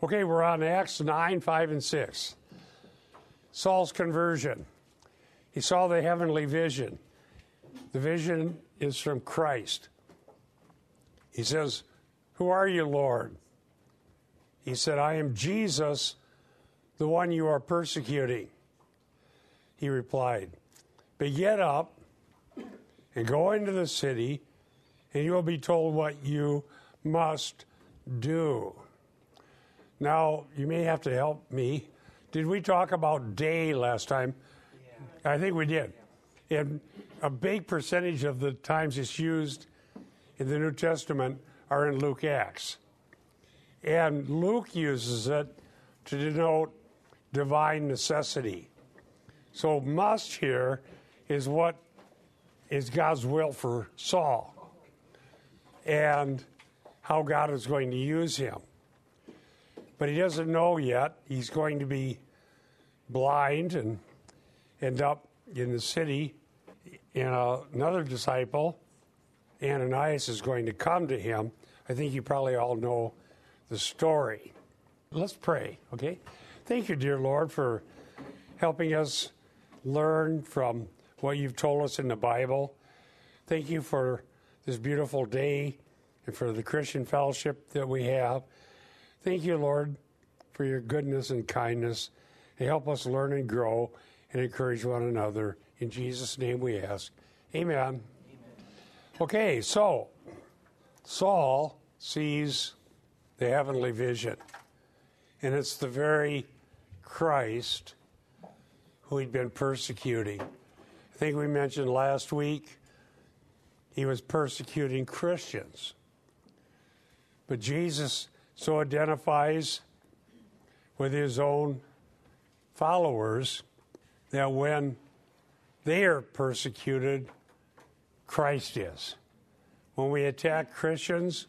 Okay, we're on Acts 9, 5, and 6. Saul's conversion. He saw the heavenly vision. The vision is from Christ. He says, Who are you, Lord? He said, I am Jesus, the one you are persecuting. He replied, But get up and go into the city, and you will be told what you must do. Now, you may have to help me. Did we talk about dei last time? Yeah. I think we did. And a big percentage of the times it's used in the New Testament are in Luke Acts. And Luke uses it to denote divine necessity. So, must here is what is God's will for Saul and how God is going to use him. But he doesn't know yet. He's going to be blind and end up in the city. And uh, another disciple, Ananias, is going to come to him. I think you probably all know the story. Let's pray, okay? Thank you, dear Lord, for helping us learn from what you've told us in the Bible. Thank you for this beautiful day and for the Christian fellowship that we have. Thank you, Lord, for your goodness and kindness. And help us learn and grow and encourage one another. In Jesus' name we ask. Amen. Amen. Okay, so Saul sees the heavenly vision, and it's the very Christ who he'd been persecuting. I think we mentioned last week he was persecuting Christians. But Jesus so identifies with his own followers that when they are persecuted, Christ is. When we attack Christians,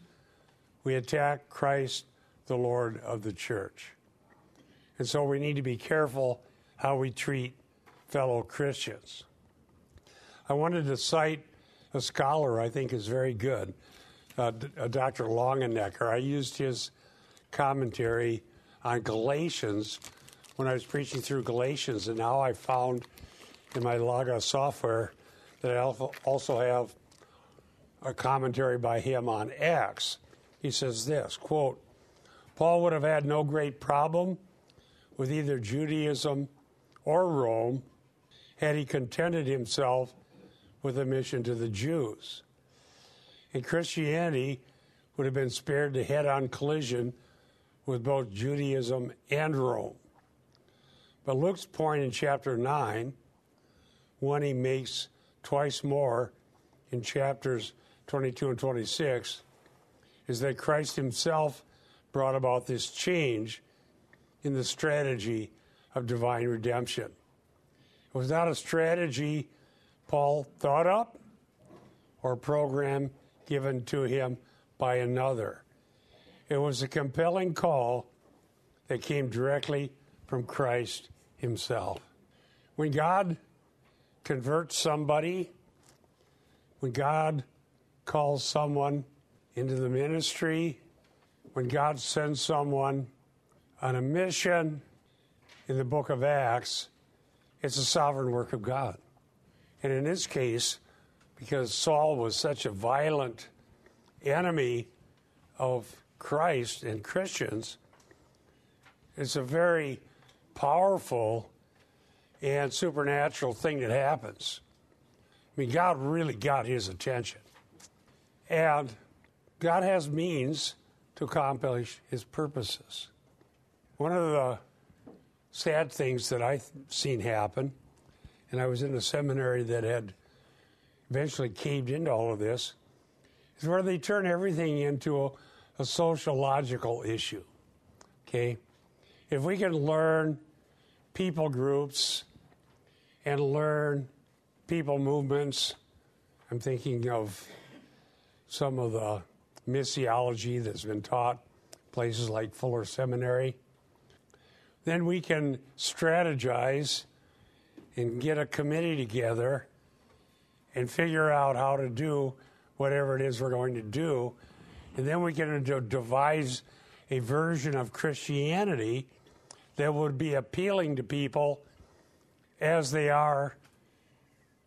we attack Christ, the Lord of the church. And so we need to be careful how we treat fellow Christians. I wanted to cite a scholar I think is very good, uh, Dr. Longenecker. I used his commentary on Galatians when I was preaching through Galatians, and now I found in my Logos software that I also have a commentary by him on Acts. He says this quote, Paul would have had no great problem with either Judaism or Rome had he contented himself with a mission to the Jews. And Christianity would have been spared the head on collision with both Judaism and Rome. But Luke's point in chapter 9, one he makes twice more in chapters 22 and 26, is that Christ himself brought about this change in the strategy of divine redemption. It was not a strategy Paul thought up or program given to him by another. It was a compelling call that came directly from Christ Himself. When God converts somebody, when God calls someone into the ministry, when God sends someone on a mission in the book of Acts, it's a sovereign work of God. And in this case, because Saul was such a violent enemy of Christ and Christians, it's a very powerful and supernatural thing that happens. I mean, God really got his attention. And God has means to accomplish his purposes. One of the sad things that I've seen happen, and I was in a seminary that had eventually caved into all of this, is where they turn everything into a a sociological issue. Okay? If we can learn people groups and learn people movements, I'm thinking of some of the missiology that's been taught places like Fuller Seminary. Then we can strategize and get a committee together and figure out how to do whatever it is we're going to do and then we're going to devise a version of Christianity that would be appealing to people as they are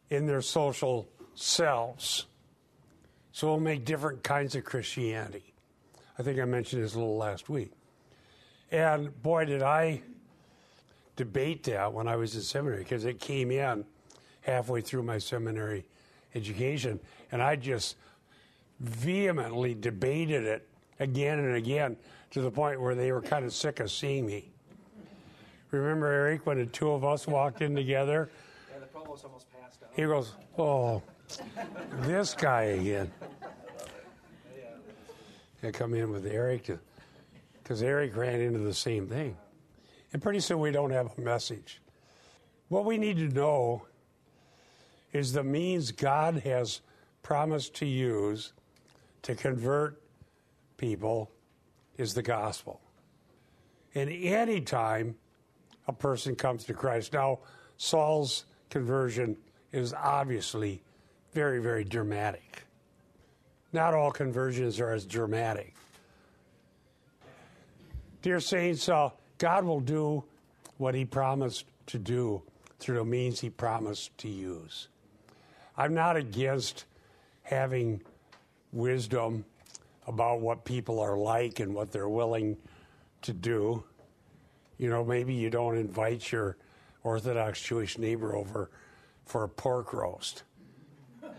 in their social selves. So we'll make different kinds of Christianity. I think I mentioned this a little last week. And boy, did I debate that when I was in seminary because it came in halfway through my seminary education, and I just vehemently debated it again and again to the point where they were kind of sick of seeing me. Remember, Eric, when the two of us walked in together? Yeah, the provost almost passed out. He goes, Oh, this guy again. I come in with Eric because Eric ran into the same thing. And pretty soon we don't have a message. What we need to know is the means God has promised to use to convert people is the gospel. And any time a person comes to Christ, now Saul's conversion is obviously very, very dramatic. Not all conversions are as dramatic. Dear Saints, uh, God will do what He promised to do through the means He promised to use. I'm not against having wisdom about what people are like and what they're willing to do. You know, maybe you don't invite your Orthodox Jewish neighbor over for a pork roast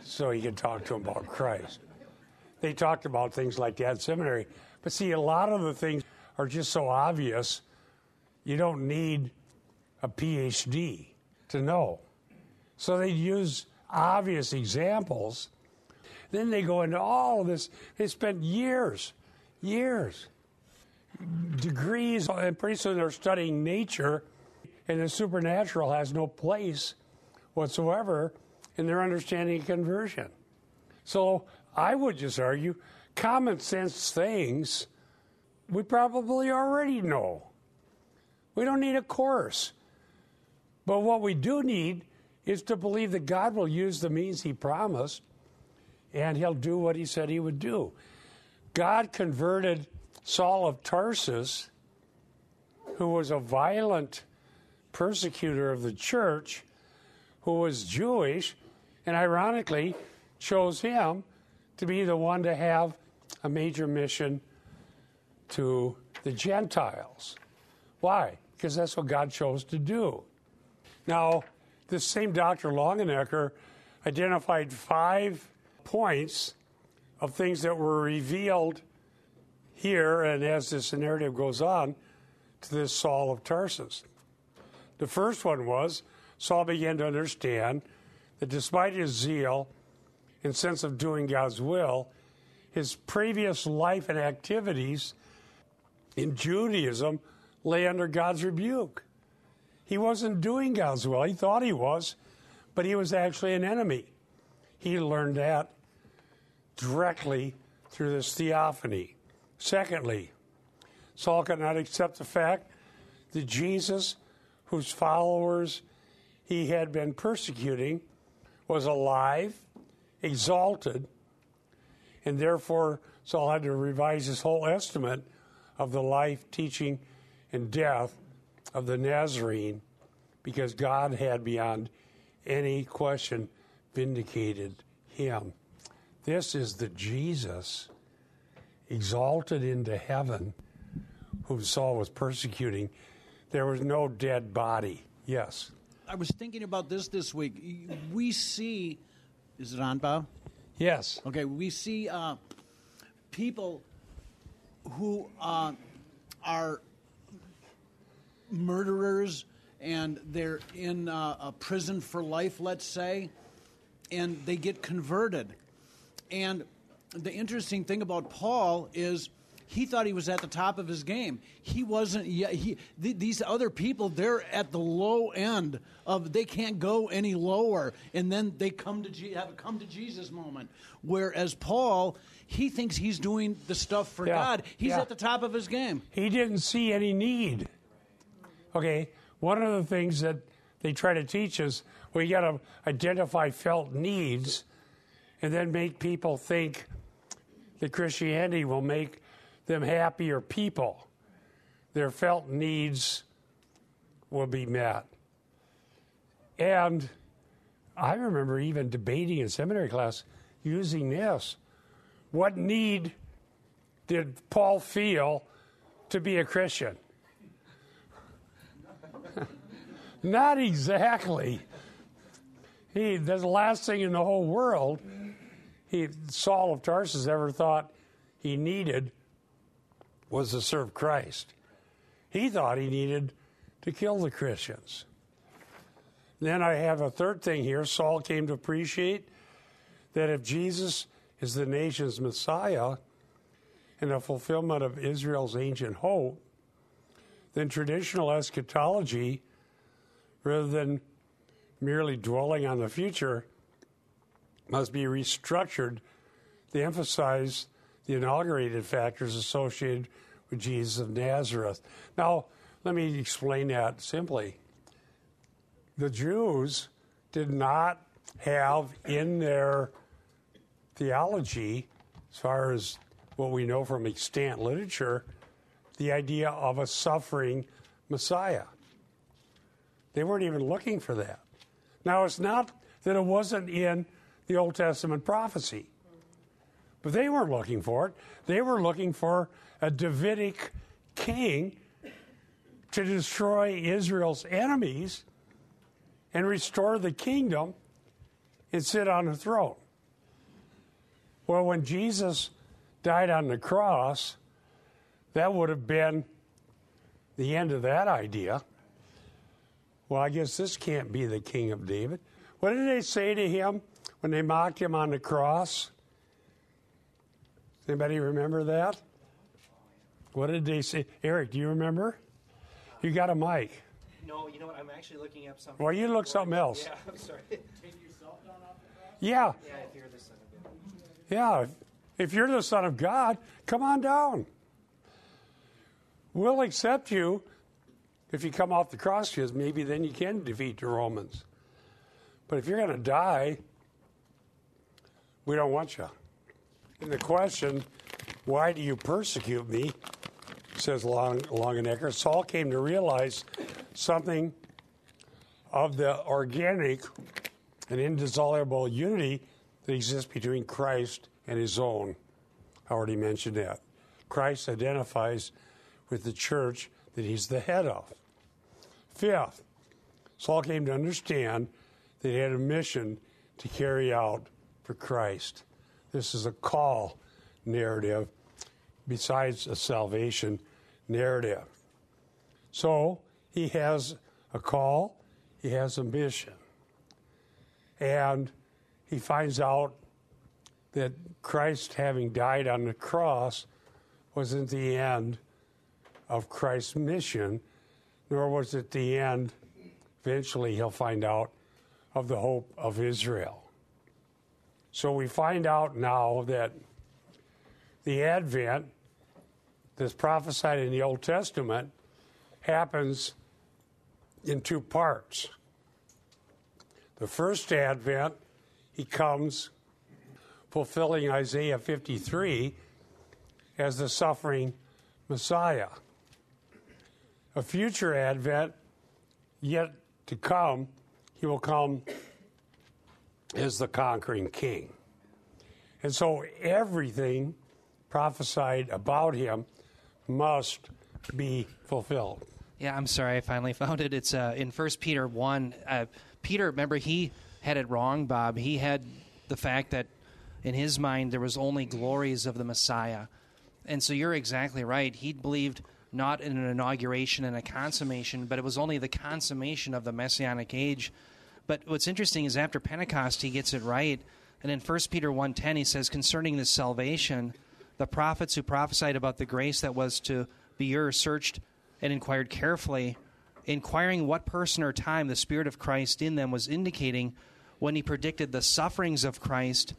so you can talk to him about Christ. They talked about things like that in seminary. But see, a lot of the things are just so obvious, you don't need a PhD to know. So they use obvious examples. Then they go into all this. They spent years, years, degrees, and pretty soon they're studying nature, and the supernatural has no place whatsoever in their understanding of conversion. So I would just argue common sense things we probably already know. We don't need a course. But what we do need is to believe that God will use the means He promised and He'll do what He said He would do. God converted Saul of Tarsus, who was a violent persecutor of the church, who was Jewish, and ironically chose him to be the one to have a major mission to the Gentiles. Why? Because that's what God chose to do. Now, this same Dr. Longenecker identified five points of things that were revealed here, and as this narrative goes on, to this Saul of Tarsus. The first one was Saul began to understand that despite his zeal and sense of doing God's will, his previous life and activities in Judaism lay under God's rebuke. He wasn't doing God's will. He thought he was, but he was actually an enemy. He learned that directly through this theophany. Secondly, Saul could not accept the fact that Jesus, whose followers he had been persecuting, was alive, exalted, and therefore Saul had to revise his whole estimate of the life, teaching, and death of the Nazarene because God had beyond any question vindicated him. This is the Jesus exalted into heaven whom Saul was persecuting. There was no dead body. Yes. I was thinking about this this week. We see, is it on, Bob? Yes. Okay, we see uh, people who uh, are murderers and they're in uh, a prison for life, let's say, and they get converted. And the interesting thing about Paul is he thought he was at the top of his game. He wasn't yet. He, th- these other people, they're at the low end of they can't go any lower, and then they come to Je- have a come to Jesus moment. Whereas Paul, he thinks he's doing the stuff for Yeah, God. He's yeah. at the top of his game. He didn't see any need. Okay, one of the things that they try to teach us, we got to identify felt needs and then make people think that Christianity will make them happier people. Their felt needs will be met. And I remember even debating in seminary class using this. What need did Paul feel to be a Christian? Not exactly. He, the last thing in the whole world he, Saul of Tarsus ever thought he needed was to serve Christ. He thought he needed to kill the Christians. Then I have a third thing here. Saul came to appreciate that if Jesus is the nation's Messiah and a fulfillment of Israel's ancient hope, then traditional eschatology, rather than merely dwelling on the future, must be restructured to emphasize the inaugurated factors associated with Jesus of Nazareth. Now, let me explain that simply. The Jews did not have in their theology, as far as what we know from extant literature, the idea of a suffering Messiah. They weren't even looking for that. Now, it's not that it wasn't in the Old Testament prophecy, but they weren't looking for it. They were looking for a Davidic king to destroy Israel's enemies and restore the kingdom and sit on the throne. Well, when Jesus died on the cross, that would have been the end of that idea. Well, I guess this can't be the king of David. What did they say to him when they mocked him on the cross? Anybody remember that? What did they say? Eric, do you remember? You got a mic. No, you know what? I'm actually looking up something. Well, you look something else. Yeah, I'm sorry. Yeah, yeah, if you're the son of God. yeah. If you're the Son of God, come on down. We'll accept you if you come off the cross, maybe then you can defeat the Romans. But if you're going to die, we don't want you. And the question, why do you persecute me? Says Long, Longenecker. Saul came to realize something of the organic and indissoluble unity that exists between Christ and his own. I already mentioned that. Christ identifies with the church that he's the head of. Fifth, Saul came to understand that he had a mission to carry out for Christ. This is a call narrative besides a salvation narrative. So he has a call, he has a mission. And he finds out that Christ, having died on the cross, wasn't the end of Christ's mission, nor was it the end, eventually he'll find out, of the hope of Israel. So we find out now that the Advent that's prophesied in the Old Testament happens in two parts. The first Advent, he comes fulfilling Isaiah 53 as the suffering Messiah. A future Advent, yet to come, he will come as the conquering king. And so everything prophesied about him must be fulfilled. Yeah, I'm sorry. I finally found it. It's uh, in First Peter one. Uh, Peter, remember, he had it wrong, Bob. He had the fact that in his mind there was only glories of the Messiah, and so you're exactly right. He believed not in an inauguration and a consummation, but it was only the consummation of the messianic age. But what's interesting is after Pentecost, he gets it right, and in First Peter 1:10 he says concerning this salvation, the prophets who prophesied about the grace that was to be yours searched and inquired carefully, inquiring what person or time the Spirit of Christ in them was indicating when he predicted the sufferings of Christ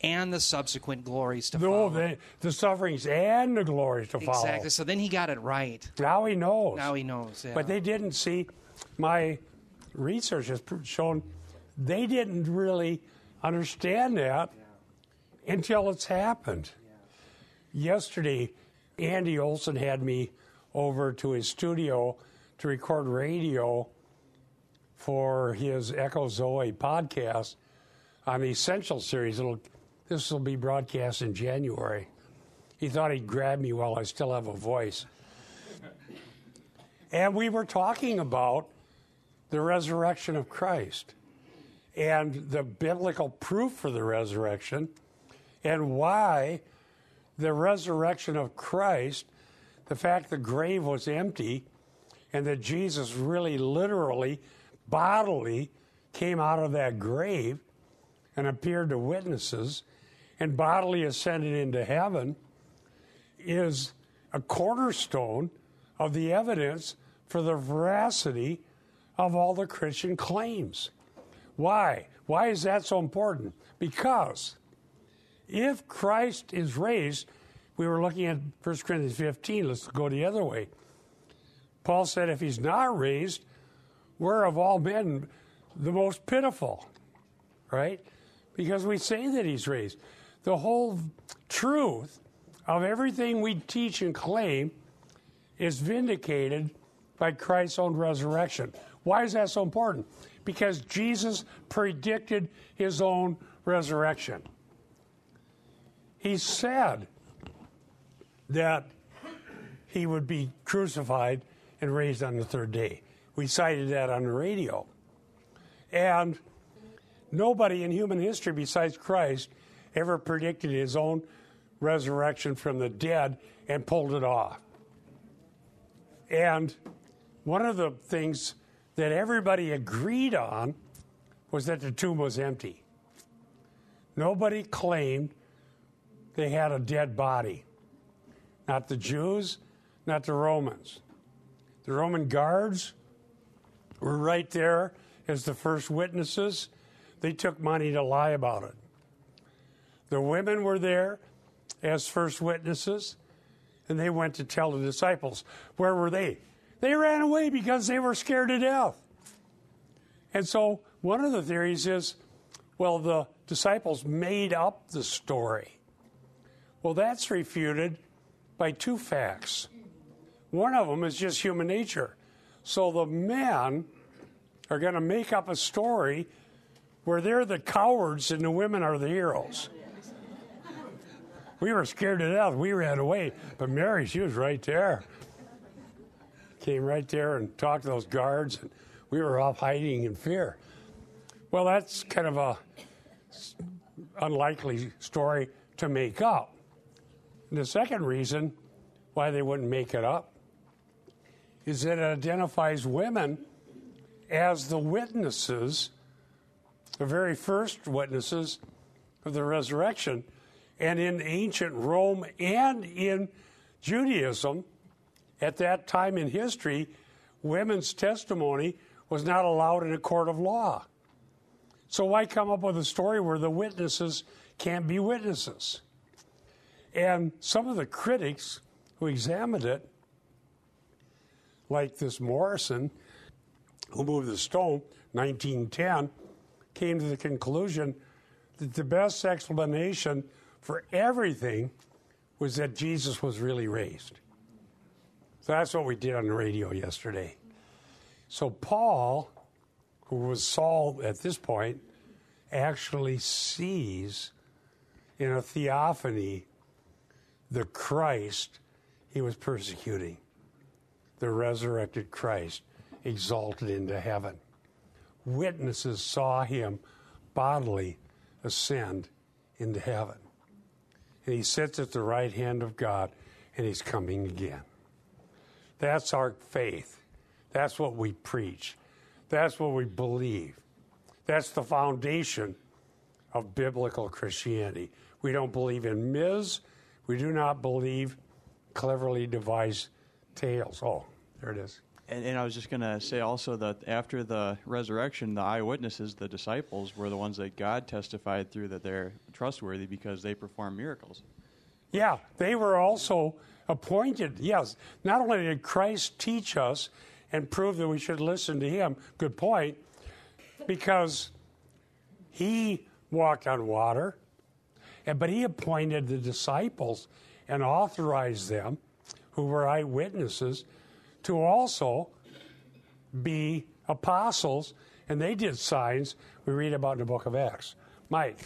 and the subsequent glories to No, follow. the, the sufferings and the glories to follow. Exactly. So then he got it right. Now he knows. Now he knows. Yeah. But they didn't see, my research has shown they didn't really understand that until it's happened. Yesterday, Andy Olson had me over to his studio to record radio for his Echo Zoe podcast on the Essential series. It'll, this will be broadcast in January. He thought he'd grab me while I still have a voice. And we were talking about the resurrection of Christ and the biblical proof for the resurrection and why the resurrection of Christ, the fact the grave was empty, and that Jesus really literally, bodily came out of that grave and appeared to witnesses and bodily ascended into heaven is a cornerstone of the evidence for the veracity of all the Christian claims. Why? Why is that so important? Because if Christ is raised, we were looking at 1 Corinthians 15, let's go the other way. Paul said, if he's not raised, we're of all men the most pitiful, right? Because we say that he's raised. The whole truth of everything we teach and claim is vindicated by Christ's own resurrection. Why is that so important? Because Jesus predicted his own resurrection. He said that he would be crucified and raised on the third day. We cited that on the radio. And nobody in human history besides Christ ever predicted his own resurrection from the dead and pulled it off. And one of the things that everybody agreed on was that the tomb was empty. Nobody claimed they had a dead body. Not the Jews, not the Romans. The Roman guards were right there as the first witnesses. They took money to lie about it. The women were there as first witnesses, and they went to tell the disciples. Where were they? They ran away because they were scared to death. And so one of the theories is well, the disciples made up the story. Well, that's refuted by two facts. One of them is just human nature. So the men are going to make up a story where they're the cowards and the women are the heroes. We were scared to death. We ran away. But Mary, she was right there came right there and talked to those guards, and we were off hiding in fear. Well, that's kind of a unlikely story to make up. The second reason why they wouldn't make it up is that it identifies women as the witnesses, the very first witnesses of the resurrection. And in ancient Rome and in Judaism, at that time in history, women's testimony was not allowed in a court of law. So why come up with a story where the witnesses can't be witnesses? And some of the critics who examined it, like this Morison, who moved the stone, 1910, came to the conclusion that the best explanation for everything was that Jesus was really raised. So that's what we did on the radio yesterday. So Paul, who was Saul at this point, actually sees in a theophany the Christ he was persecuting, the resurrected Christ exalted into heaven. Witnesses saw him bodily ascend into heaven. And he sits at the right hand of God, and he's coming again. That's our faith. That's what we preach. That's what we believe. That's the foundation of biblical Christianity. We don't believe in myths. We do not believe cleverly devised tales. Oh, there it is. And, and I was just going to say also that after the resurrection, the eyewitnesses, the disciples, were the ones that God testified through that they're trustworthy because they perform miracles. Yeah, they were also appointed. Yes, not only did Christ teach us and prove that we should listen to him, good point, because he walked on water, but he appointed the disciples and authorized them who were eyewitnesses to also be apostles, and they did signs we read about in the book of Acts. Mike.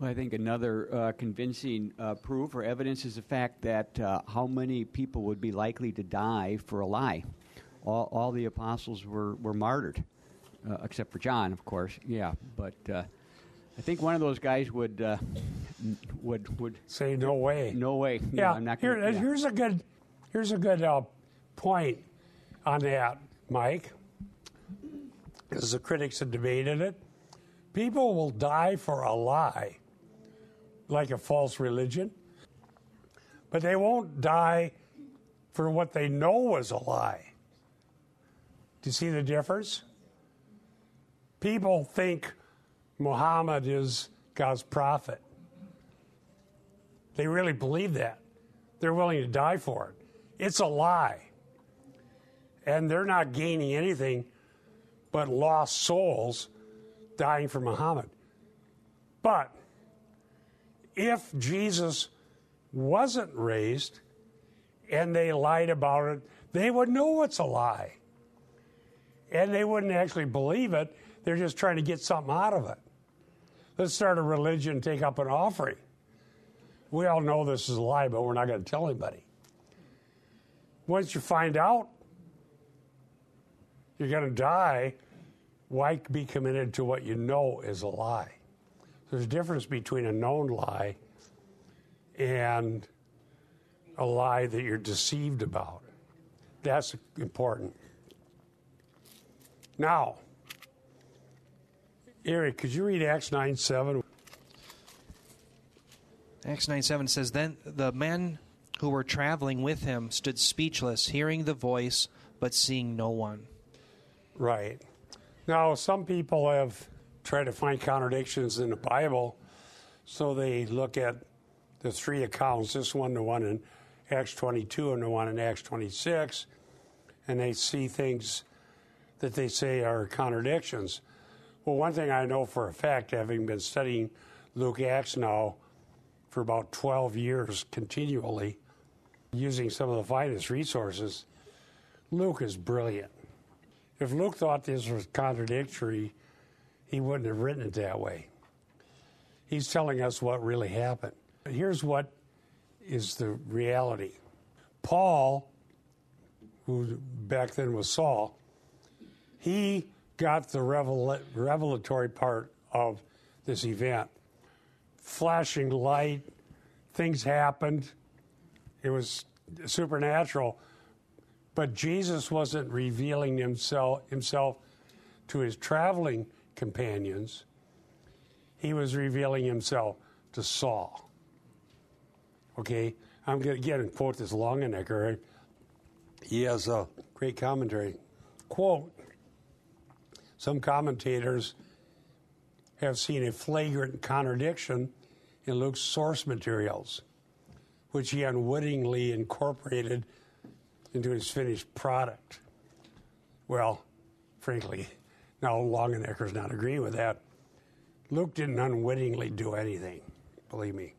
Well, I think another uh, convincing uh, proof or evidence is the fact that uh, how many people would be likely to die for a lie. All, all the apostles were, were martyred, uh, except for John, of course. Yeah, but uh, I think one of those guys would uh, would would Say no way. no way. No, Yeah, I'm not here, gonna, yeah. here's a good here's a good uh, point on that, Mike. Because the critics have debated it. People will die for a lie, like a false religion, but they won't die for what they know was a lie. Do you see the difference? People think Muhammad is God's prophet. They really believe that. They're willing to die for it. It's a lie. And they're not gaining anything but lost souls dying for Muhammad. But if Jesus wasn't raised and they lied about it, they would know it's a lie. And they wouldn't actually believe it. They're just trying to get something out of it. Let's start a religion, take up an offering. We all know this is a lie, but we're not going to tell anybody. Once you find out you're going to die, why be committed to what you know is a lie? There's a difference between a known lie and a lie that you're deceived about. That's important. Now, Eric, could you read Acts 9 7? Acts 9 7 says, Then the men who were traveling with him stood speechless, hearing the voice, but seeing no one. Right. Now, some people have tried to find contradictions in the Bible, so they look at the three accounts this one, the one in Acts 22, and the one in Acts 26, and they see things that they say are contradictions. Well, one thing I know for a fact, having been studying Luke Acts now for about 12 years continually, using some of the finest resources, Luke is brilliant. If Luke thought this was contradictory, he wouldn't have written it that way. He's telling us what really happened. Here's what is the reality Paul, who back then was Saul, he got the revel- revelatory part of this event. Flashing light, things happened. It was supernatural. But Jesus wasn't revealing himself, himself to his traveling companions. He was revealing himself to Saul. Okay? I'm going to again quote this Longenecker. He has a great commentary. Quote Some commentators have seen a flagrant contradiction in Luke's source materials, which he unwittingly incorporated into his finished product. Well, frankly, now Longenecker's not agreeing with that. Luke didn't unwittingly do anything, believe me.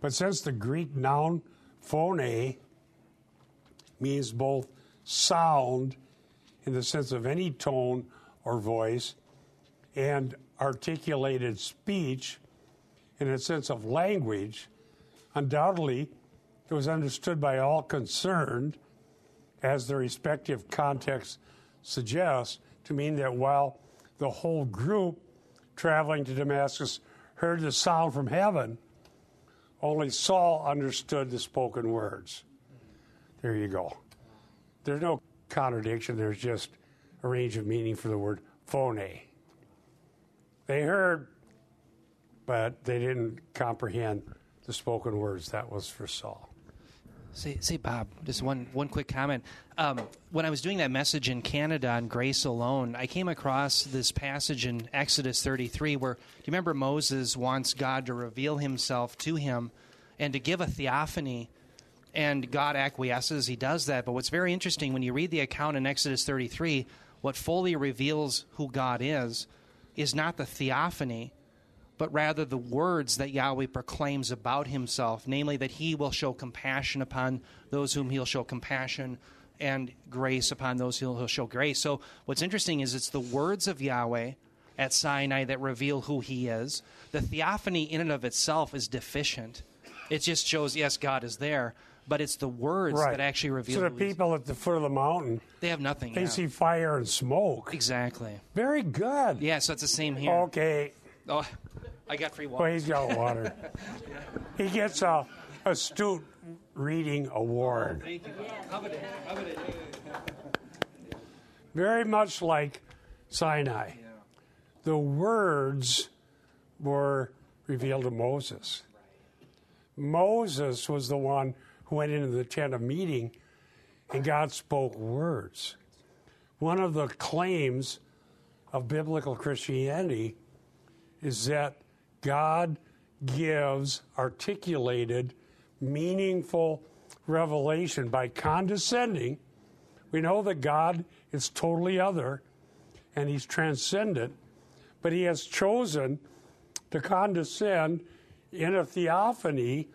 But since the Greek noun phone means both sound in the sense of any tone or voice and articulated speech in the sense of language, undoubtedly it was understood by all concerned, as the respective context suggests, to mean that while the whole group traveling to Damascus heard the sound from heaven, only Saul understood the spoken words. There you go. There's no contradiction, there's just a range of meaning for the word phone. They heard, but they didn't comprehend the spoken words. That was for Saul. Say, say, Bob, just one, one quick comment. Um, when I was doing that message in Canada on grace alone, I came across this passage in Exodus 33 where, do you remember Moses wants God to reveal himself to him and to give a theophany, and God acquiesces. He does that. But what's very interesting, when you read the account in Exodus 33, what fully reveals who God is is not the theophany, but rather the words that Yahweh proclaims about himself, namely that he will show compassion upon those whom he'll show compassion and grace upon those whom he'll show grace. So what's interesting is it's the words of Yahweh at Sinai that reveal who he is. The theophany in and of itself is deficient. It just shows, yes, God is there, but it's the words Right. that actually reveal So the who people at the foot of the mountain, They have nothing. they yeah. see fire and smoke. Exactly. Very good. Yeah, so it's the same here. Okay. Oh, I got free Well, water. he's got water. he gets a astute reading award. Oh, thank you. Very much like Sinai. The words were revealed to Moses. Moses was the one who went into the tent of meeting and God spoke words. One of the claims of biblical Christianity is that God gives articulated, meaningful revelation by condescending. We know that God is totally other and he's transcendent, but he has chosen to condescend in a theophany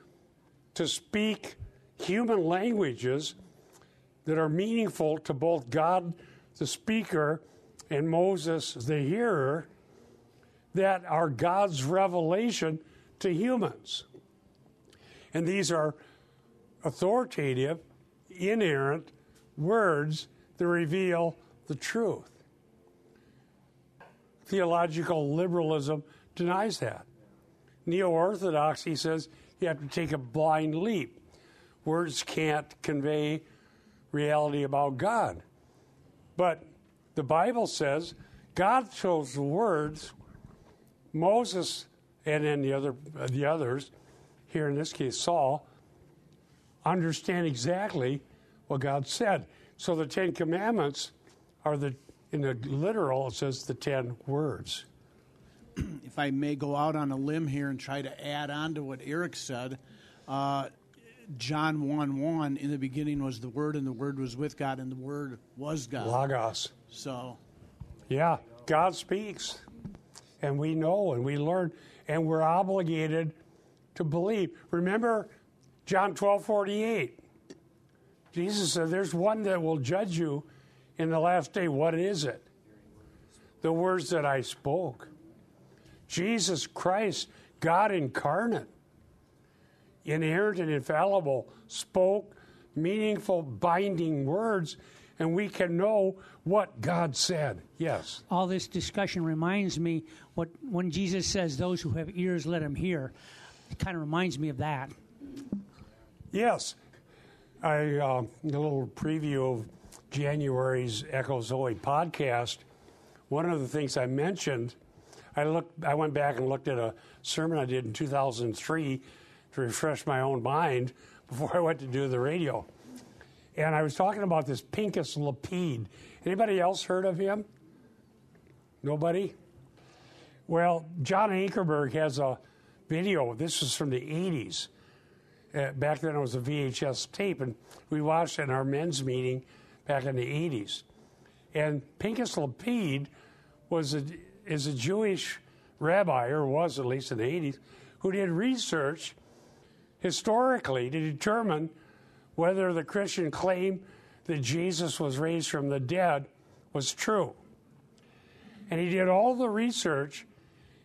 to speak human languages that are meaningful to both God, the speaker, and Moses, the hearer, that are God's revelation to humans. And these are authoritative, inerrant words that reveal the truth. Theological liberalism denies that. Neo orthodoxy says you have to take a blind leap. Words can't convey reality about God. But the Bible says God chose the words. Moses and then the other the others, here in this case Saul, understand exactly what God said. So the Ten Commandments are the in the literal it says the ten words. if I may go out on a limb here and try to add on to what Eric said, uh, John 1 1, in the beginning was the Word, and the Word was with God, and the Word was God. Logos. So, Yeah, God speaks. And we know and we learn and we're obligated to believe. Remember John 12 48. Jesus said, There's one that will judge you in the last day. What is it? The words that I spoke. Jesus Christ, God incarnate, inerrant and infallible, spoke meaningful, binding words, and we can know what God said. Yes. all this discussion reminds me what when Jesus says, "Those who have ears, let them hear." It kind of reminds me of that. Yes. I, uh, a little preview of January's Echo Zoe podcast. One of the things I mentioned, I looked, I went back and looked at a sermon I did in 2003 to refresh my own mind before I went to do the radio. And I was talking about this Pinchas Lapide. Anybody else heard of him? Nobody? Well, John Ankerberg has a video. This is from the 80s. Uh, back then it was a VHS tape, and we watched it in our men's meeting back in the 80s. And Pinchas Lapide was a, is a Jewish rabbi, or was at least in the 80s, who did research historically to determine whether the Christian claim that Jesus was raised from the dead was true. And he did all the research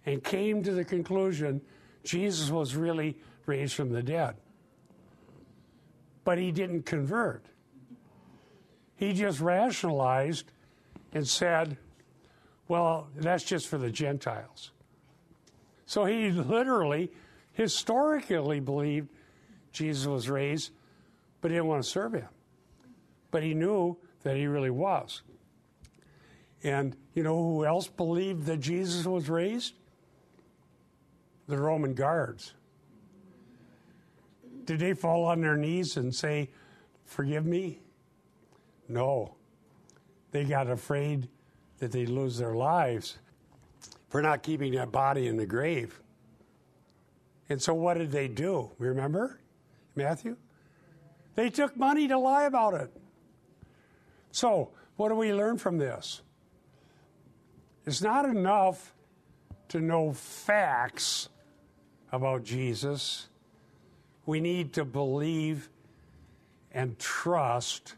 and came to the conclusion Jesus was really raised from the dead. But he didn't convert. He just rationalized and said, well, that's just for the Gentiles. So he literally, historically believed Jesus was raised, but he didn't want to serve him. But he knew that he really was. And you know who else believed that Jesus was raised? The Roman guards. Did they fall on their knees and say, Forgive me? No. They got afraid that they'd lose their lives for not keeping that body in the grave. And so what did they do? Remember, Matthew? They took money to lie about it. So, what do we learn from this? It's not enough to know facts about Jesus. We need to believe and trust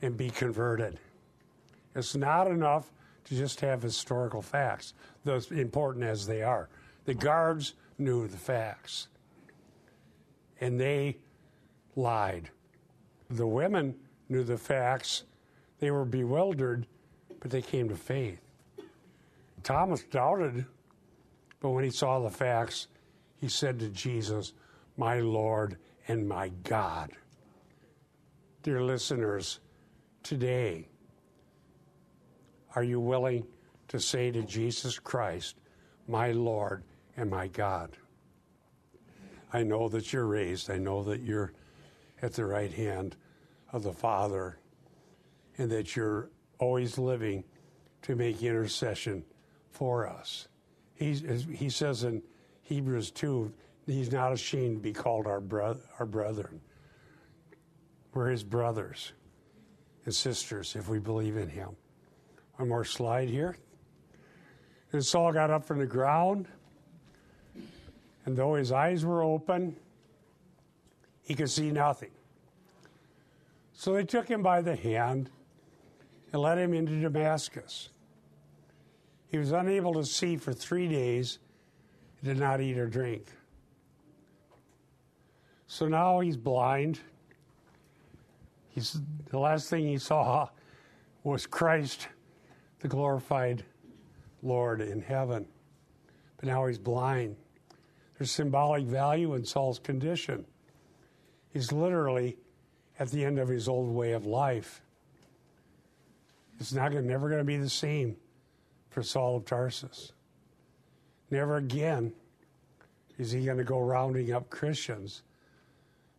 and be converted. It's not enough to just have historical facts, those important as they are. The guards knew the facts, and they lied. The women knew the facts. They were bewildered, but they came to faith. Thomas doubted, but when he saw the facts, he said to Jesus, My Lord and my God. Dear listeners, today, are you willing to say to Jesus Christ, My Lord and my God? I know that you're raised. I know that you're at the right hand of the Father and that you're always living to make intercession for us. He's, he says in Hebrews 2, he's not ashamed to be called our, bro- our brethren. We're his brothers and sisters if we believe in him. One more slide here. And Saul got up from the ground, and though his eyes were open, he could see nothing. So they took him by the hand and led him into Damascus. He was unable to see for three days, he did not eat or drink. So now he's blind. He's, the last thing he saw was Christ, the glorified Lord in heaven. But now he's blind. There's symbolic value in Saul's condition. He's literally at the end of his old way of life. It's not gonna, never going to be the same for Saul of Tarsus. Never again is he going to go rounding up Christians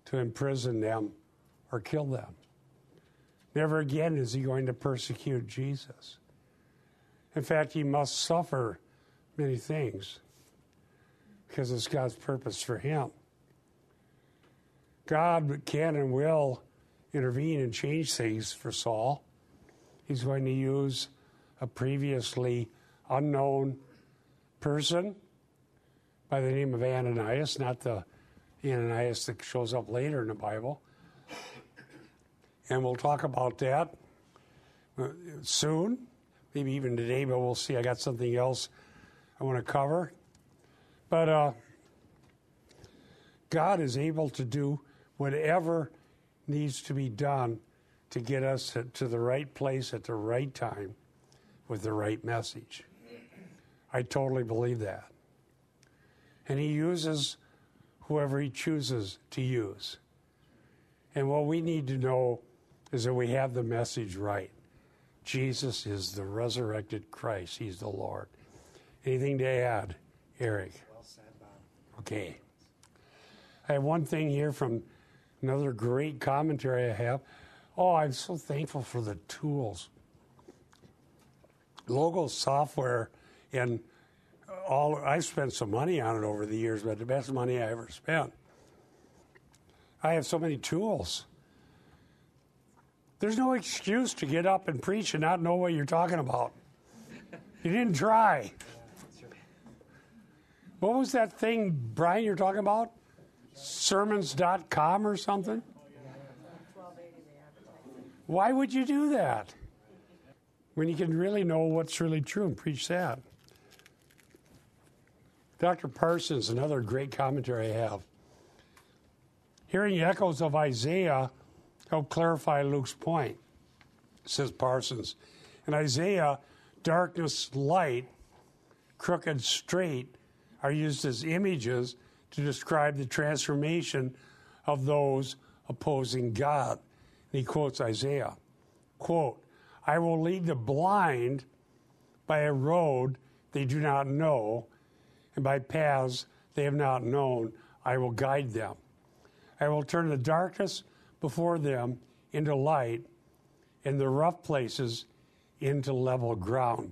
to imprison them or kill them. Never again is he going to persecute Jesus. In fact, he must suffer many things because it's God's purpose for him. God can and will intervene and change things for Saul. He's going to use a previously unknown person by the name of Ananias, not the Ananias that shows up later in the Bible. And we'll talk about that uh, soon, maybe even today, but we'll see. I got something else I want to cover. But uh, God is able to do whatever needs to be done to get us to the right place at the right time with the right message. I totally believe that. And He uses whoever He chooses to use. And what we need to know is that we have the message right. Jesus is the resurrected Christ, He's the Lord. Anything to add, Eric? Well said, Bob. Okay. I have one thing here from another great commentary I have. Oh, I'm so thankful for the tools. Logos software and all I've spent some money on it over the years, but the best money I ever spent. I have so many tools. There's no excuse to get up and preach and not know what you're talking about. You didn't try. What was that thing, Brian, you're talking about? Sermons.com or something? Why would you do that? When you can really know what's really true and preach that. Dr. Parsons, another great commentary I have. Hearing echoes of Isaiah help clarify Luke's point, says Parsons. In Isaiah, darkness, light, crooked, straight are used as images to describe the transformation of those opposing God. And he quotes Isaiah. Quote, I will lead the blind by a road they do not know, and by paths they have not known, I will guide them. I will turn the darkness before them into light, and the rough places into level ground.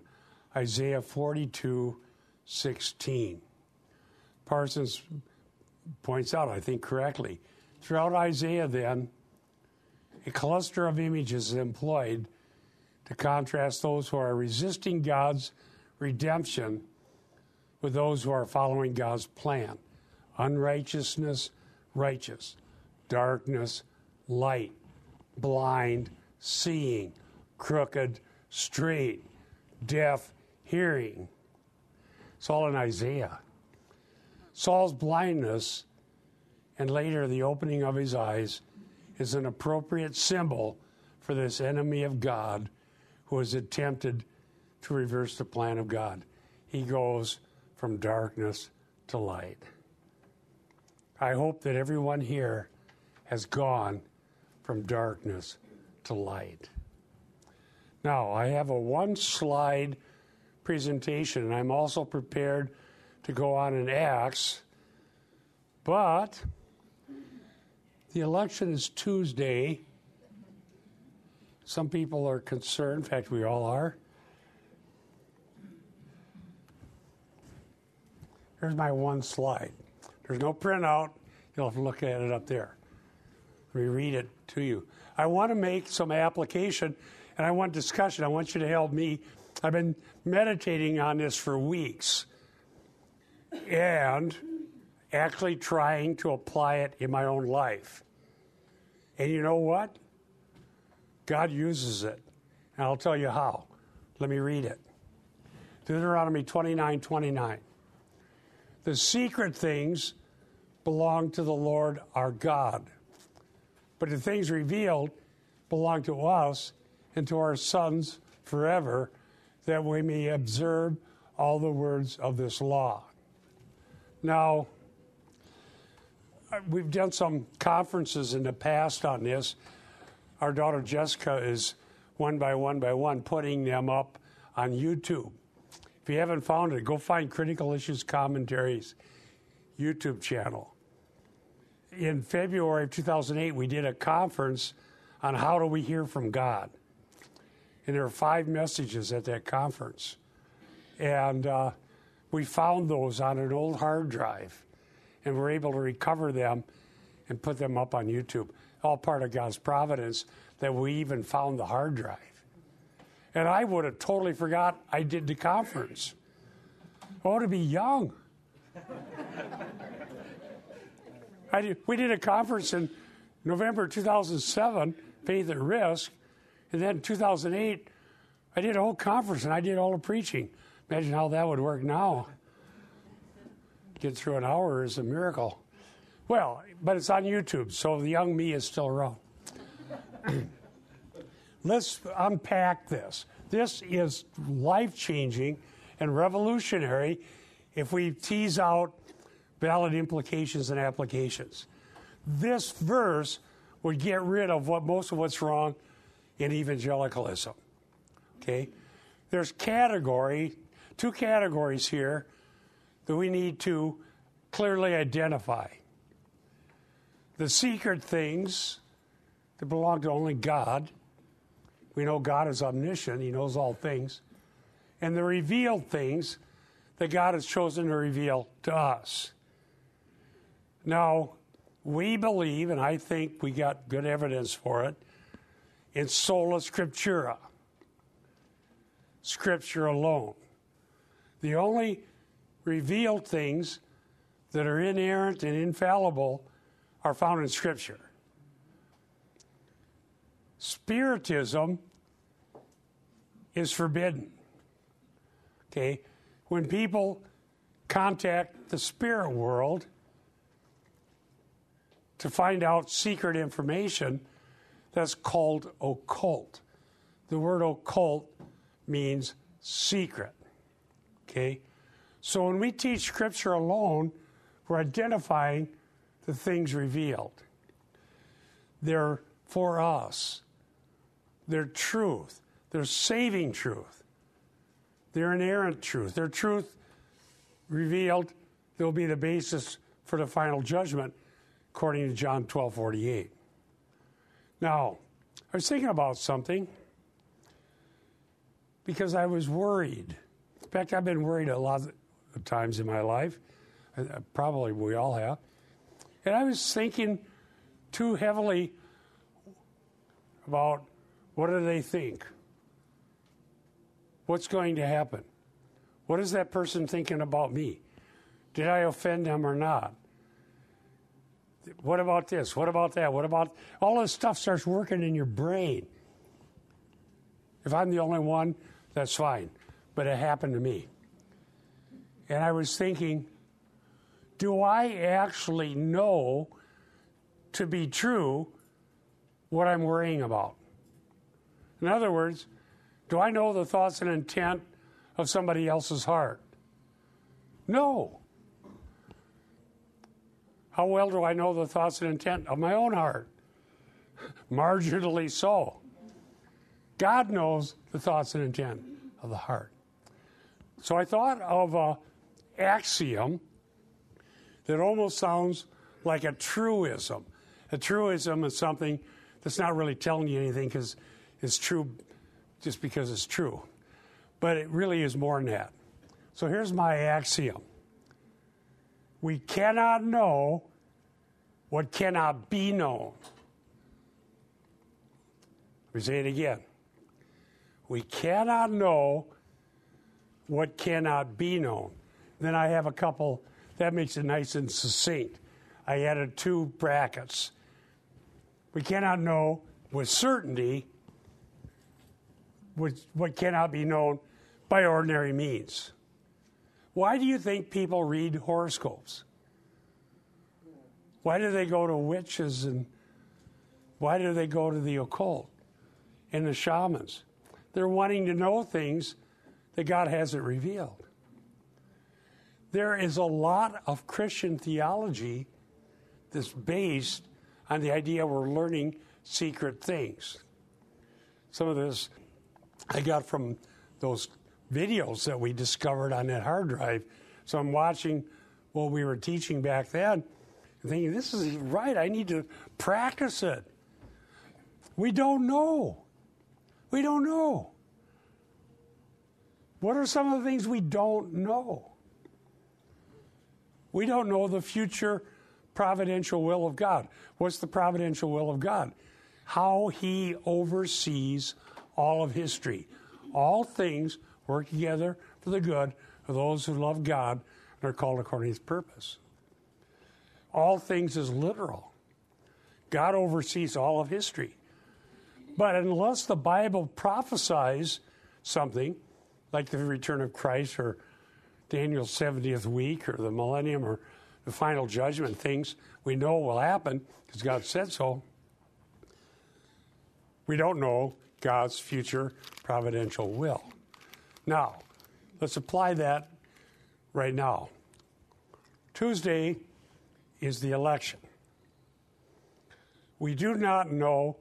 Isaiah 42, 16. Parsons points out, I think correctly, throughout Isaiah, then, a cluster of images is employed to contrast those who are resisting God's redemption with those who are following God's plan. Unrighteousness, righteous. Darkness, light. Blind, seeing. Crooked, straight. Deaf, hearing. It's all in Isaiah. Saul's blindness and later the opening of his eyes is an appropriate symbol for this enemy of God who has attempted to reverse the plan of God. He goes from darkness to light. I hope that everyone here has gone from darkness to light. Now, I have a one slide presentation, and I'm also prepared to go on in Acts, but the election is Tuesday. Some people are concerned, in fact, we all are. Here's my one slide. There's no printout. You'll have to look at it up there. Let me read it to you. I want to make some application and I want discussion. I want you to help me. I've been meditating on this for weeks and actually trying to apply it in my own life. And you know what? God uses it. And I'll tell you how. Let me read it. Deuteronomy 29 29. The secret things belong to the Lord our God, but the things revealed belong to us and to our sons forever, that we may observe all the words of this law. Now, we've done some conferences in the past on this. Our daughter Jessica is one by one by one putting them up on YouTube. If you haven't found it, go find Critical Issues Commentaries YouTube channel. In February of 2008, we did a conference on how do we hear from God. And there were five messages at that conference. And uh, we found those on an old hard drive and we're able to recover them and put them up on YouTube. All part of God's providence that we even found the hard drive. And I would have totally forgot I did the conference. Oh, to be young. Did, we did a conference in November 2007, Faith at Risk, and then 2008, I did a whole conference and I did all the preaching. Imagine how that would work now. Get through an hour is a miracle. Well, but it's on YouTube, so the young me is still around. Let's unpack this. This is life changing and revolutionary if we tease out valid implications and applications. This verse would get rid of what most of what's wrong in evangelicalism. Okay? There's category, two categories here that we need to clearly identify. The secret things that belong to only God. We know God is omniscient, He knows all things. And the revealed things that God has chosen to reveal to us. Now, we believe, and I think we got good evidence for it, in sola scriptura, Scripture alone. The only revealed things that are inerrant and infallible are found in Scripture. Spiritism is forbidden. Okay? When people contact the spirit world to find out secret information, that's called occult. The word occult means secret. Okay? So when we teach Scripture alone, we're identifying the things revealed. They're for us, they're truth, they're saving truth, they're inerrant truth, they're truth revealed. They'll be the basis for the final judgment, according to John 12 48. Now, I was thinking about something because I was worried. In fact, I've been worried a lot of times in my life. Uh, probably we all have. And I was thinking too heavily about what do they think? What's going to happen? What is that person thinking about me? Did I offend them or not? What about this? What about that? What about all this stuff starts working in your brain? If I'm the only one, that's fine. But it happened to me. And I was thinking, do I actually know to be true what I'm worrying about? In other words, do I know the thoughts and intent of somebody else's heart? No. How well do I know the thoughts and intent of my own heart? Marginally so. God knows the thoughts and intent of the heart. So I thought of a axiom that almost sounds like a truism. A truism is something that's not really telling you anything because it's true just because it's true. But it really is more than that. So here's my axiom we cannot know what cannot be known. Let me say it again. We cannot know what cannot be known. Then I have a couple, that makes it nice and succinct. I added two brackets. We cannot know with certainty what cannot be known by ordinary means. Why do you think people read horoscopes? Why do they go to witches and why do they go to the occult and the shamans? They're wanting to know things that God hasn't revealed. There is a lot of Christian theology that's based on the idea we're learning secret things. Some of this I got from those videos that we discovered on that hard drive. So I'm watching what we were teaching back then thinking, this is right, I need to practice it. We don't know. We don't know. What are some of the things we don't know? We don't know the future providential will of God. What's the providential will of God? How He oversees all of history. All things work together for the good of those who love God and are called according to His purpose. All things is literal. God oversees all of history. But unless the Bible prophesies something, like the return of Christ or Daniel's 70th week or the millennium or the final judgment, things we know will happen because God said so. We don't know God's future providential will. Now, let's apply that right now. Tuesday is the election. We do not know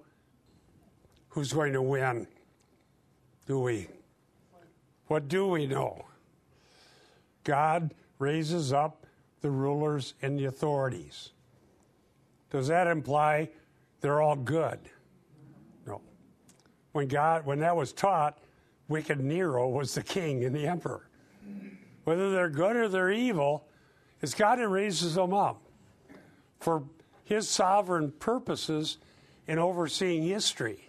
who's going to win, do we? What do we know? God raises up the rulers and the authorities. Does that imply they're all good? No. When God when that was taught, wicked Nero was the king and the emperor. Whether they're good or they're evil, it's God that raises them up for his sovereign purposes in overseeing history.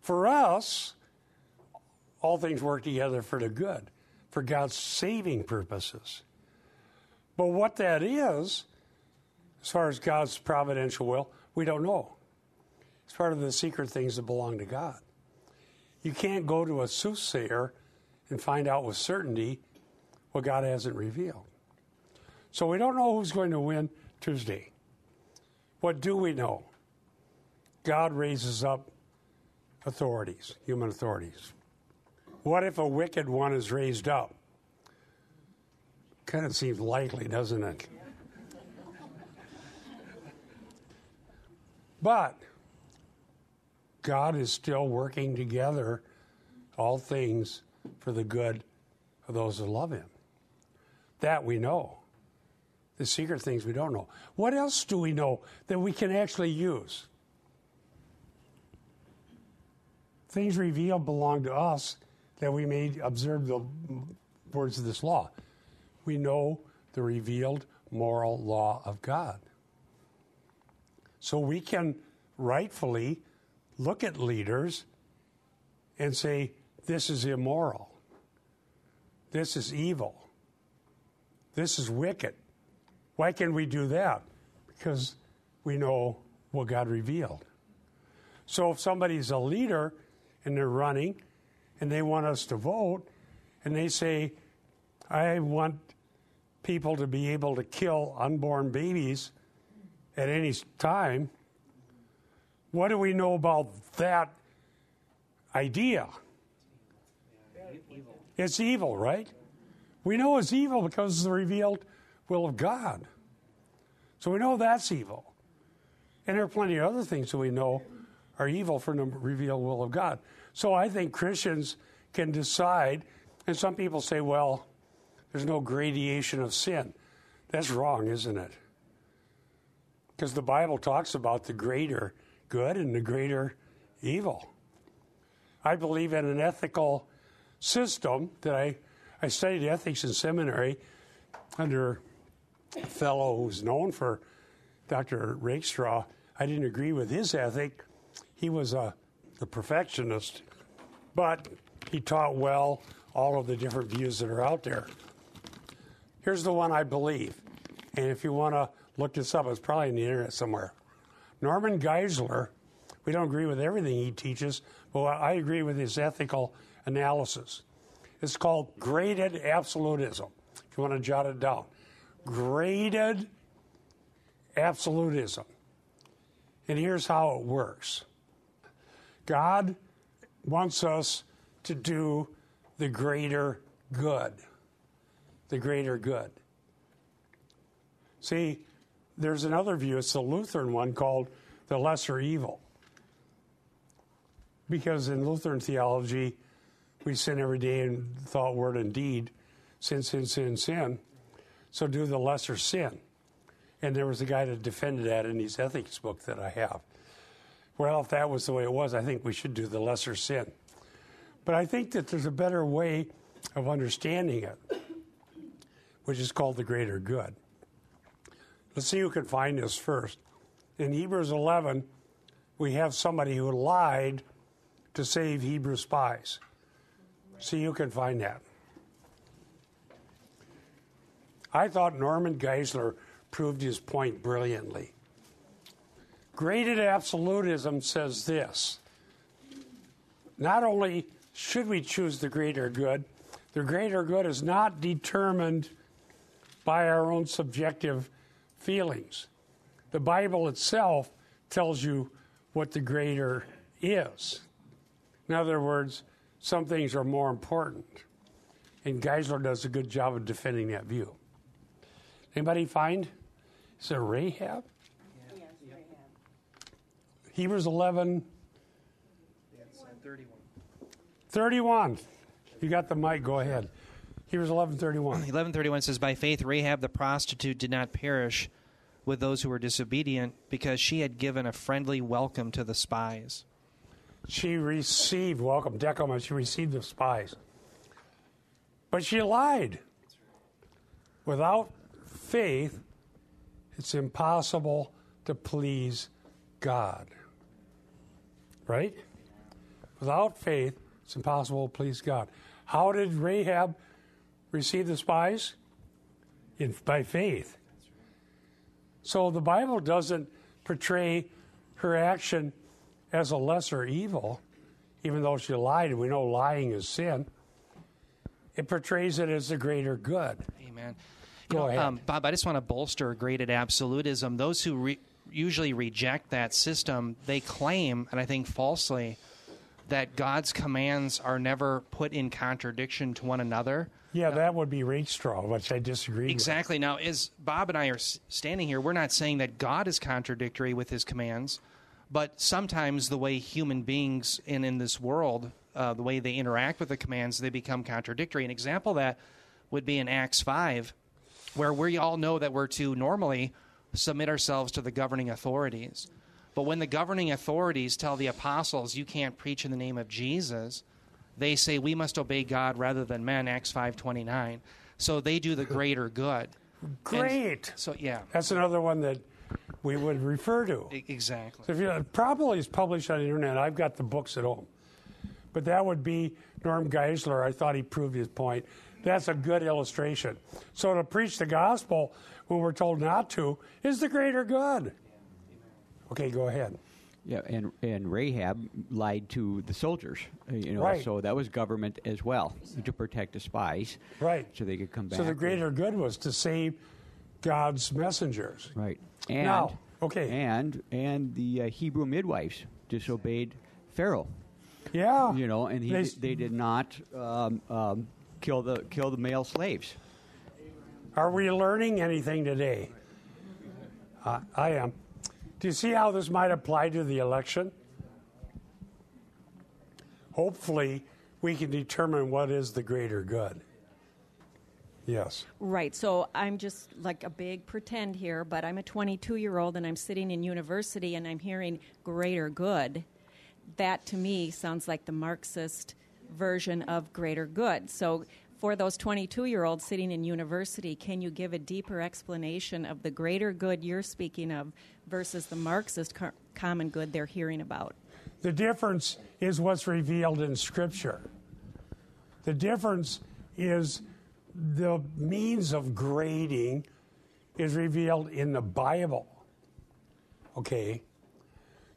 For us, all things work together for the good, for God's saving purposes. But what that is, as far as God's providential will, we don't know. It's part of the secret things that belong to God. You can't go to a soothsayer and find out with certainty what God hasn't revealed. So we don't know who's going to win Tuesday. What do we know? God raises up authorities, human authorities. What if a wicked one is raised up? Kind of seems likely, doesn't it? But God is still working together all things for the good of those who love Him. That we know. The secret things we don't know. What else do we know that we can actually use? Things revealed belong to us that we may observe the words of this law. We know the revealed moral law of God. So we can rightfully look at leaders and say, this is immoral. this is evil. This is wicked. Why can we do that? Because we know what God revealed. So if somebody's a leader and they're running and they want us to vote and they say, I want people to be able to kill unborn babies at any time, what do we know about that idea? It's evil, right? We know it's evil because it's the revealed will of God. So we know that's evil. And there are plenty of other things that we know are evil for the revealed will of God. So I think Christians can decide, and some people say, well, there's no gradation of sin. That's wrong, isn't it? Because the Bible talks about the greater good and the greater evil. I believe in an ethical system that I, I studied ethics in seminary under a fellow who's known for Dr. Rakestraw. I didn't agree with his ethic. He was a, a perfectionist, but he taught well all of the different views that are out there. Here's the one I believe. And if you want to look this up, it's probably on the internet somewhere. Norman Geisler, we don't agree with everything he teaches, but I agree with his ethical analysis. It's called graded absolutism, if you want to jot it down. Graded absolutism. And here's how it works God wants us to do the greater good. The greater good. See, there's another view, it's the Lutheran one called the lesser evil. Because in Lutheran theology, we sin every day in thought, word, and deed. Sin, sin, sin, sin. So do the lesser sin. And there was a guy that defended that in his ethics book that I have. Well, if that was the way it was, I think we should do the lesser sin. But I think that there's a better way of understanding it, which is called the greater good. Let's see who can find this first. In Hebrews 11, we have somebody who lied to save Hebrew spies. See who can find that. I thought Norman Geisler proved his point brilliantly. Graded absolutism says this not only should we choose the greater good, the greater good is not determined by our own subjective feelings. The Bible itself tells you what the greater is. In other words, some things are more important. And Geisler does a good job of defending that view. Anybody find? Is it Rahab? Yes, Rahab. Hebrews 11, That's uh, 31. 31. You got the mic, go ahead. Hebrews 11, 31. 1131 says, By faith, Rahab the prostitute did not perish with those who were disobedient because she had given a friendly welcome to the spies. She received, welcome, Decima, she received the spies. But she lied. Without faith, it's impossible to please God. Right? Without faith, it's impossible to please God. How did Rahab receive the spies? In, by faith. So the Bible doesn't portray her action as a lesser evil, even though she lied, and we know lying is sin. It portrays it as a greater good. Amen. Go You know, ahead. Um, Bob, I just want to bolster a graded absolutism. Those who re- usually reject that system, they claim, and I think falsely, that God's commands are never put in contradiction to one another. Yeah, that would be Rakestraw, which I disagree Exactly. Now, as Bob and I are standing here, we're not saying that God is contradictory with his commands, but sometimes the way human beings in, in this world, uh, the way they interact with the commands, they become contradictory. An example of that would be in Acts 5, where we all know that we're to normally submit ourselves to the governing authorities. But when the governing authorities tell the apostles, you can't preach in the name of Jesus, they say we must obey God rather than men, Acts 5.29. So they do the greater good. Great. So, yeah, That's another one that we would refer to. exactly. So if you probably is published on the internet. I've got the books at home. But that would be Norm Geisler. I thought he proved his point. That's a good illustration. So to preach the gospel when we're told not to is the greater good. Okay, go ahead. Yeah, and and Rahab lied to the soldiers, uh, you know, Right. so that was government as well to protect the spies, Right. so they could come back. So the and- greater good was to save God's messengers. right? And Now, okay. and and the uh, Hebrew midwives disobeyed Pharaoh, Yeah. you know, and he They- they, they did not um, um, kill the kill the male slaves. Are we learning anything today? Uh, I am. Do you see how this might apply to the election? Hopefully, we can determine what is the greater good. Yes. Right. So I'm just like a big pretend here, but I'm a 22 year old and I'm sitting in university and I'm hearing greater good. That to me sounds like the Marxist version of greater good. So for those 22 year olds sitting in university, can you give a deeper explanation of the greater good you're speaking of versus the Marxist co- common good they're hearing about? The difference is what's revealed in Scripture. The difference is the means of grading is revealed in the Bible. Okay?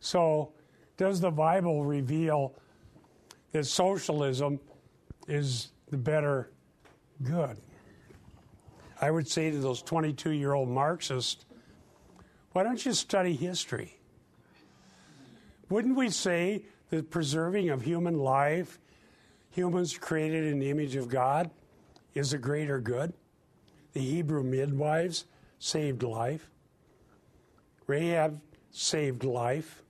So, does the Bible reveal that socialism is the better good? I would say to those 22 year old Marxists, why don't you study history? Wouldn't we say that preserving of human life, humans created in the image of God, is a greater good? The Hebrew midwives saved life. Rahab saved life.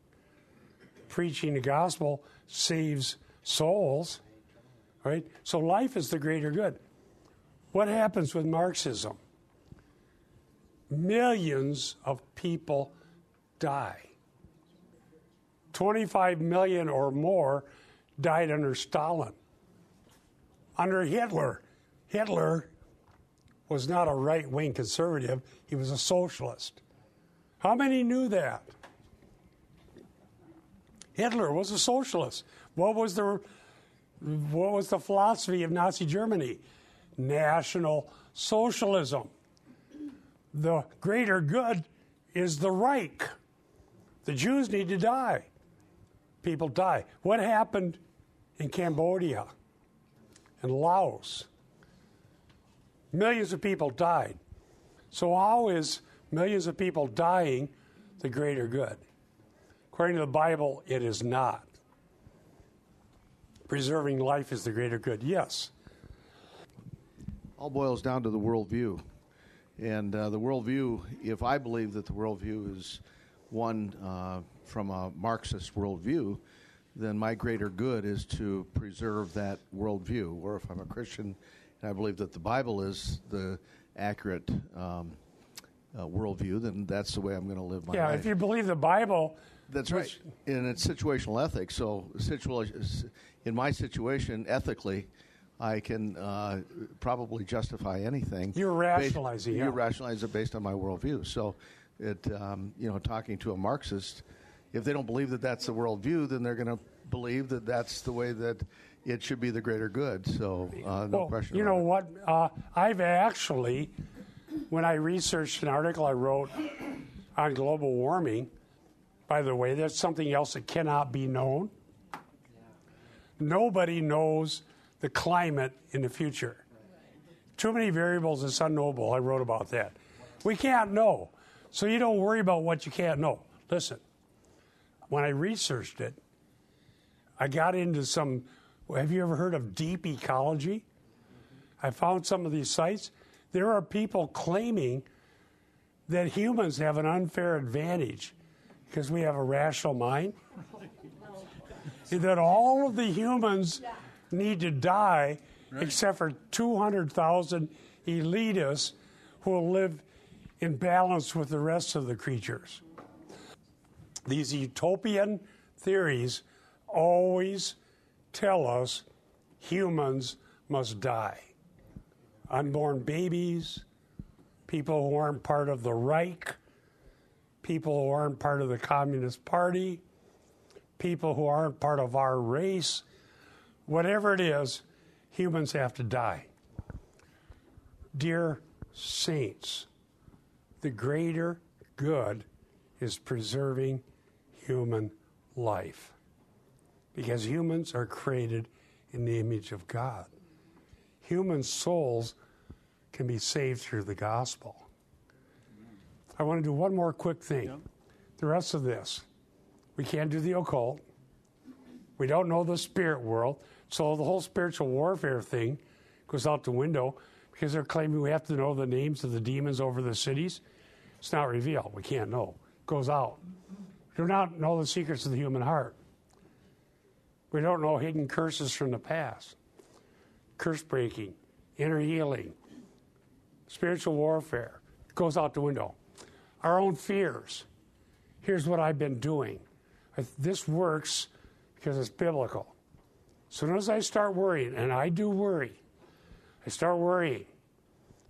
Preaching the gospel saves souls. Right? So life is the greater good. What happens with Marxism? Millions of people die. 25 million or more died under Stalin. Under Hitler, Hitler was not a right wing conservative, he was a socialist. How many knew that? Hitler was a socialist. What was the what was the philosophy of Nazi Germany? National socialism. The greater good is the Reich. The Jews need to die. People die. What happened in Cambodia and Laos? Millions of people died. So, how is millions of people dying the greater good? According to the Bible, it is not. Preserving life is the greater good. Yes. All boils down to the worldview. And uh, the worldview, if I believe that the worldview is one uh, from a Marxist worldview, then my greater good is to preserve that worldview. Or if I'm a Christian and I believe that the Bible is the accurate um, uh, worldview, then that's the way I'm going to live my yeah, life. Yeah, if you believe the Bible, That's which- right. And it's situational ethics. So, situa- in my situation, ethically, I can uh, probably justify anything. You're based- rationalizing, You rationalize it based on my worldview. So, it um, you know, talking to a Marxist, if they don't believe that that's the worldview, then they're going to believe that that's the way that it should be the greater good. So, uh, no well, question. you know it. what? Uh, I've actually, when I researched an article I wrote on global warming, by the way, that's something else that cannot be known. Nobody knows the climate in the future. Too many variables, it's unknowable. I wrote about that. We can't know. So you don't worry about what you can't know. Listen, when I researched it, I got into some. Have you ever heard of deep ecology? I found some of these sites. There are people claiming that humans have an unfair advantage because we have a rational mind. That all of the humans need to die except for 200,000 elitists who will live in balance with the rest of the creatures. These utopian theories always tell us humans must die. Unborn babies, people who aren't part of the Reich, people who aren't part of the Communist Party, people who aren't part of our race, whatever it is, humans have to die. Dear saints, the greater good is preserving human life because humans are created in the image of God. Human souls can be saved through the gospel. I want to do one more quick thing. The rest of this, we can't do the occult. We don't know the spirit world. So the whole spiritual warfare thing goes out the window because they're claiming we have to know the names of the demons over the cities. It's not revealed. We can't know. It goes out. We do not know the secrets of the human heart. We don't know hidden curses from the past, curse breaking, inner healing, spiritual warfare. Goes out the window. Our own fears. Here's what I've been doing. This works because it's biblical. As soon as I start worrying, and I do worry, I start worrying.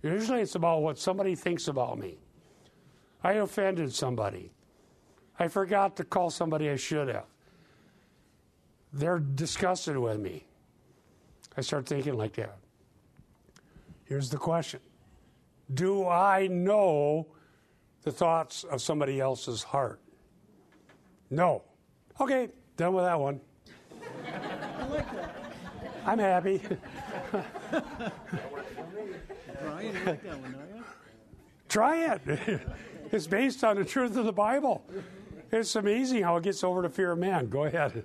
Usually it's about what somebody thinks about me. I offended somebody. I forgot to call somebody I should have. They're disgusted with me. I start thinking like that. Here's the question Do I know the thoughts of somebody else's heart? No. Okay, done with that one. I like that. I'm happy. Brian, you like that one, don't you? Try it. It's based on the truth of the Bible. It's amazing how it gets over the fear of man. Go ahead.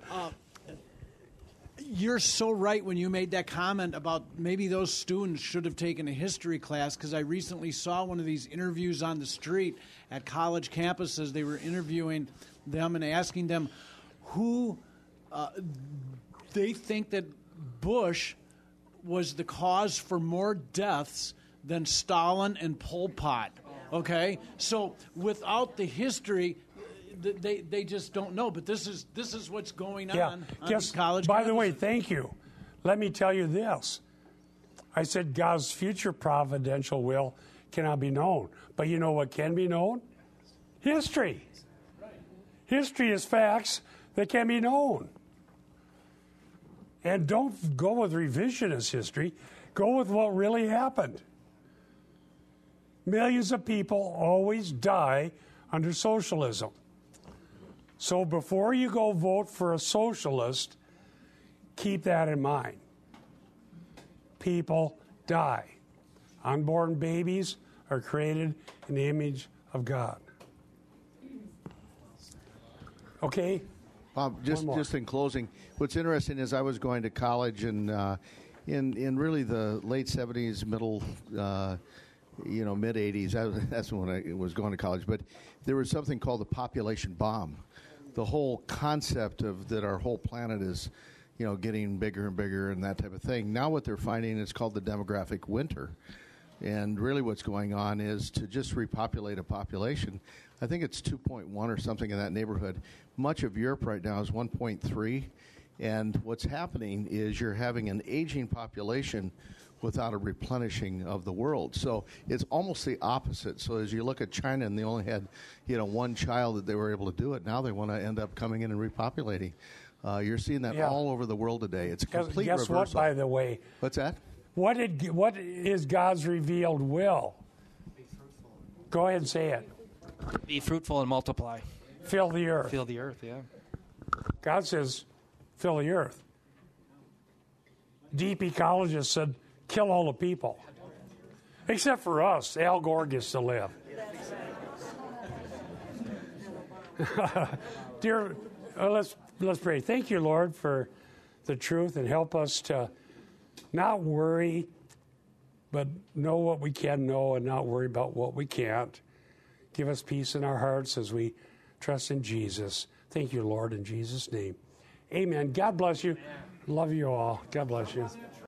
You're so right when you made that comment about maybe those students should have taken a history class because I recently saw one of these interviews on the street at college campuses. They were interviewing them and asking them who uh, they think that Bush was the cause for more deaths than Stalin and Pol Pot. Okay, so without the history, they they just don't know. But this is this is what's going Yeah. on on Guess, college. by the way, thank you. Let me tell you this. I said God's future providential will cannot be known. But you know what can be known? History. History is facts that can be known. And don't go with revisionist history, go with what really happened. Millions of people always die under socialism. So before you go vote for a socialist, keep that in mind. People die. Unborn babies are created in the image of God. Okay? Bob, just just in closing, what's interesting is I was going to college and uh, in in really the late seventies, middle, uh, you know, mid eighties. That's when I was going to college. But there was something called the population bomb. The whole concept of that our whole planet is, you know, getting bigger and bigger and that type of thing. Now what they're finding is called the demographic winter. And really, what's going on is to just repopulate a population. I think it's 2.1 or something in that neighborhood. Much of Europe right now is 1.3. And what's happening is you're having an aging population without a replenishing of the world. So it's almost the opposite. So as you look at China and they only had, you know, one child that they were able to do it, now they want to end up coming in and repopulating. Uh, you're seeing that Yeah. all over the world today. It's a complete guess what, by the way? What's that? What, did, what is God's revealed will? Go ahead and say it. Be fruitful and multiply. Fill the earth. Fill the earth, yeah. God says, fill the earth. Deep ecologists said, kill all the people. Except for us. Al Gore gets to live. Dear, uh, let's, let's pray. Thank you, Lord, for the truth and help us to not worry, but know what we can know and not worry about what we can't. Give us peace in our hearts as we trust in Jesus. Thank you, Lord, in Jesus' name. Amen. God bless you. Love you all. God bless you.